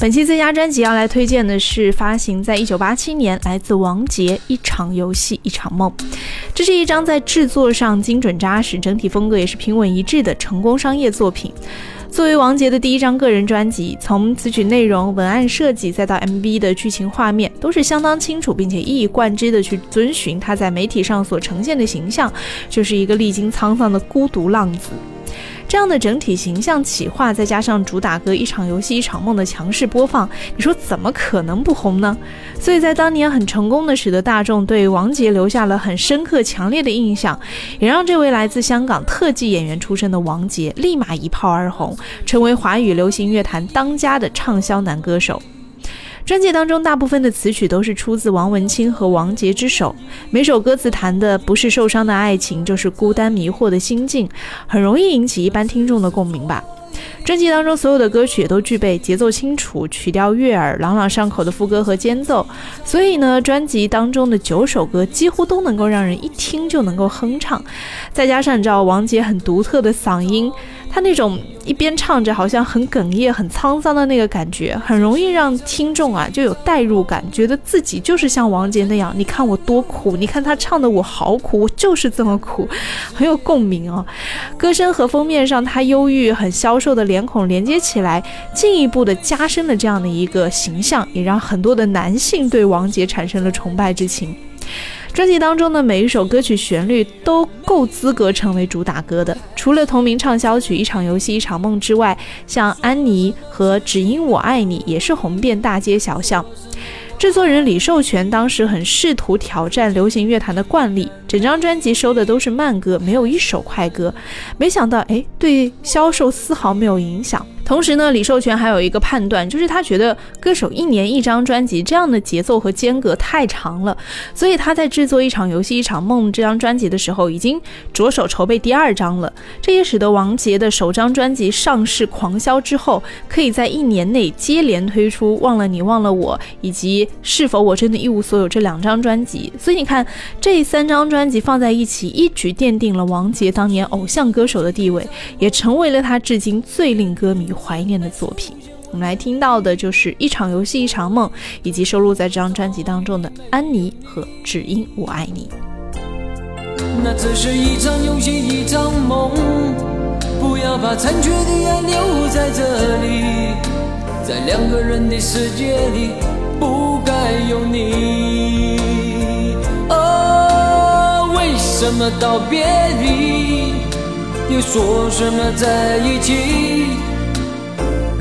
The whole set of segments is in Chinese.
本期最佳专辑要来推荐的是发行在一九八七年，来自王杰《一场游戏一场梦》。这是一张在制作上精准扎实、整体风格也是平稳一致的成功商业作品。作为王杰的第一张个人专辑，从词曲内容、文案设计，再到 MV 的剧情画面，都是相当清楚，并且一以贯之的去遵循他在媒体上所呈现的形象，就是一个历经沧桑的孤独浪子。这样的整体形象企划，再加上主打歌《一场游戏一场梦》的强势播放，你说怎么可能不红呢？所以在当年很成功的，使得大众对王杰留下了很深刻、强烈的印象，也让这位来自香港特技演员出身的王杰立马一炮而红，成为华语流行乐坛当家的畅销男歌手。专辑当中大部分的词曲都是出自王文清和王杰之手，每首歌词谈的不是受伤的爱情，就是孤单迷惑的心境，很容易引起一般听众的共鸣吧。专辑当中所有的歌曲也都具备节奏清楚、曲调悦耳、朗朗上口的副歌和间奏，所以呢，专辑当中的九首歌几乎都能够让人一听就能够哼唱。再加上你知道王杰很独特的嗓音，他那种一边唱着好像很哽咽、很沧桑的那个感觉，很容易让听众啊就有代入感，觉得自己就是像王杰那样。你看我多苦，你看他唱的我好苦，我就是这么苦，很有共鸣哦。歌声和封面上他忧郁、很消瘦的脸。孔连接起来，进一步的加深了这样的一个形象，也让很多的男性对王杰产生了崇拜之情。专辑当中的每一首歌曲旋律都够资格成为主打歌的，除了同名畅销曲《一场游戏一场梦》之外，像《安妮》和《只因我爱你》也是红遍大街小巷。制作人李寿全当时很试图挑战流行乐坛的惯例，整张专辑收的都是慢歌，没有一首快歌。没想到，哎，对销售丝毫没有影响。同时呢，李寿全还有一个判断，就是他觉得歌手一年一张专辑这样的节奏和间隔太长了，所以他在制作一场游戏一场梦这张专辑的时候，已经着手筹备第二张了。这也使得王杰的首张专辑上市狂销之后，可以在一年内接连推出《忘了你忘了我》以及《是否我真的一无所有》这两张专辑。所以你看，这三张专辑放在一起，一举奠定了王杰当年偶像歌手的地位，也成为了他至今最令歌迷。怀念的作品，我们来听到的就是一场游戏一场梦，以及收录在这张专辑当中的《安妮》和《只因我爱你》。那只是一场游戏一场梦，不要把残缺的爱留在这里，在两个人的世界里不该有你。哦，为什么道别离，又说什么在一起？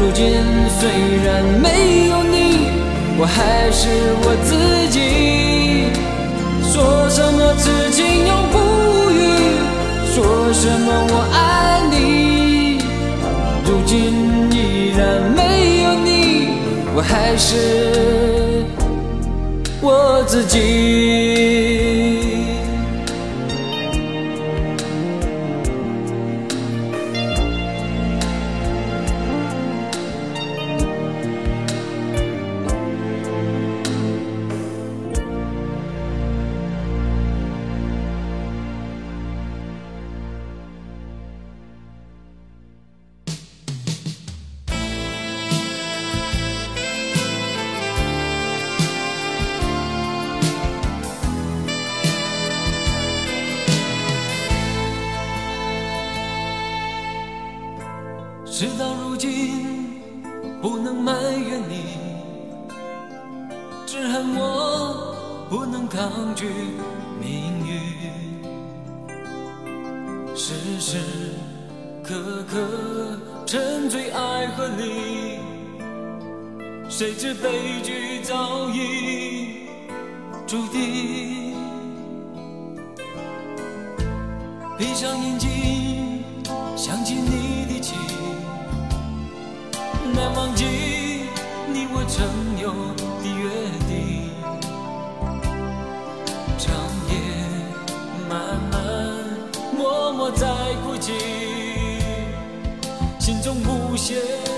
如今虽然没有你，我还是我自己。说什么痴情永不渝，说什么我爱你。如今依然没有你，我还是我自己。事到如今，不能埋怨你，只恨我不能抗拒命运。时时刻刻沉醉爱河里，谁知悲剧早已注定。闭上眼睛，想起你的情。难忘记你我曾有的约定，长夜漫漫，默默在哭泣，心中无限。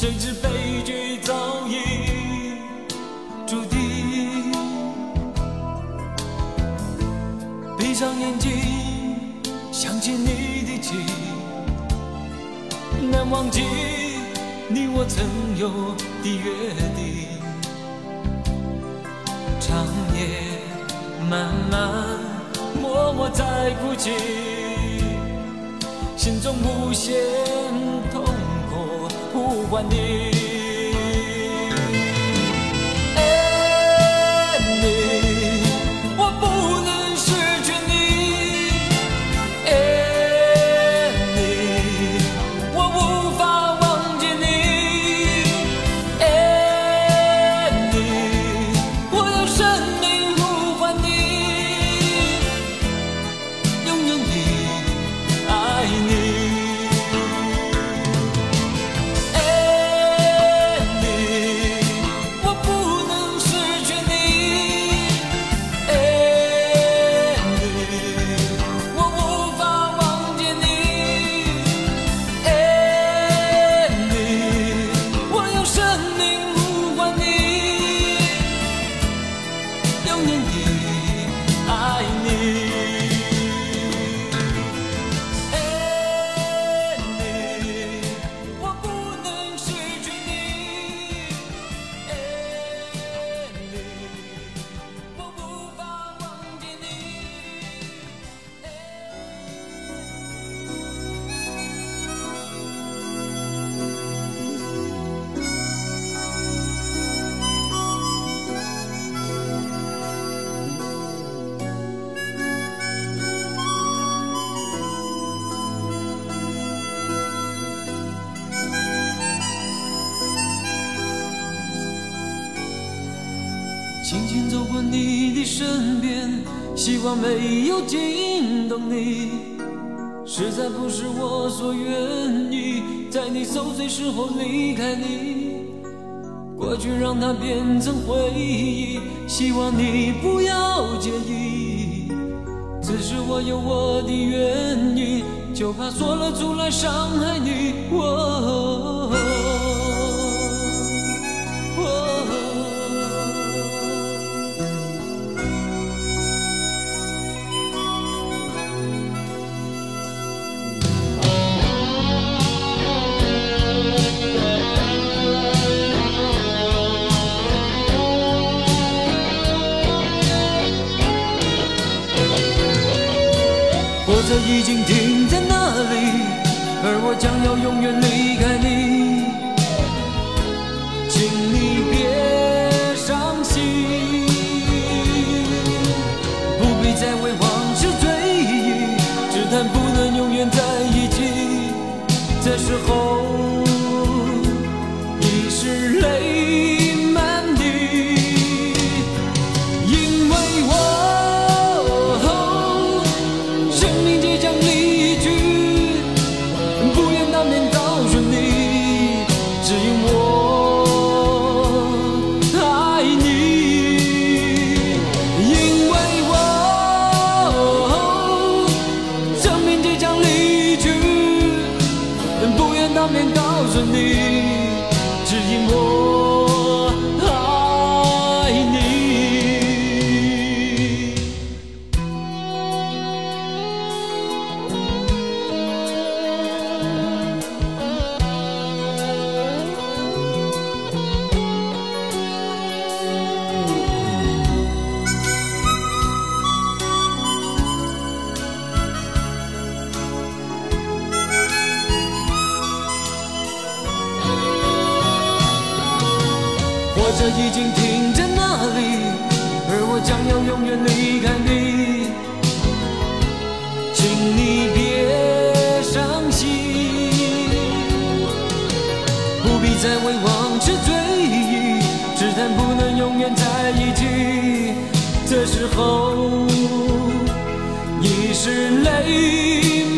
谁知悲剧早已注定。闭上眼睛，想起你的情。难忘记你我曾有的约定，长夜漫漫，默默在哭泣，心中无限痛欢你。的身边，希望没有惊动你。实在不是我所愿意，在你受罪时候离开你。过去让它变成回忆，希望你不要介意。只是我有我的原因，就怕说了出来伤害你。哦已经停在那里，而我将要永远离开面告诉你，已经停在那里，而我将要永远离开你，请你别伤心，不必再为往事追忆，只谈不能永远在一起，这时候已是泪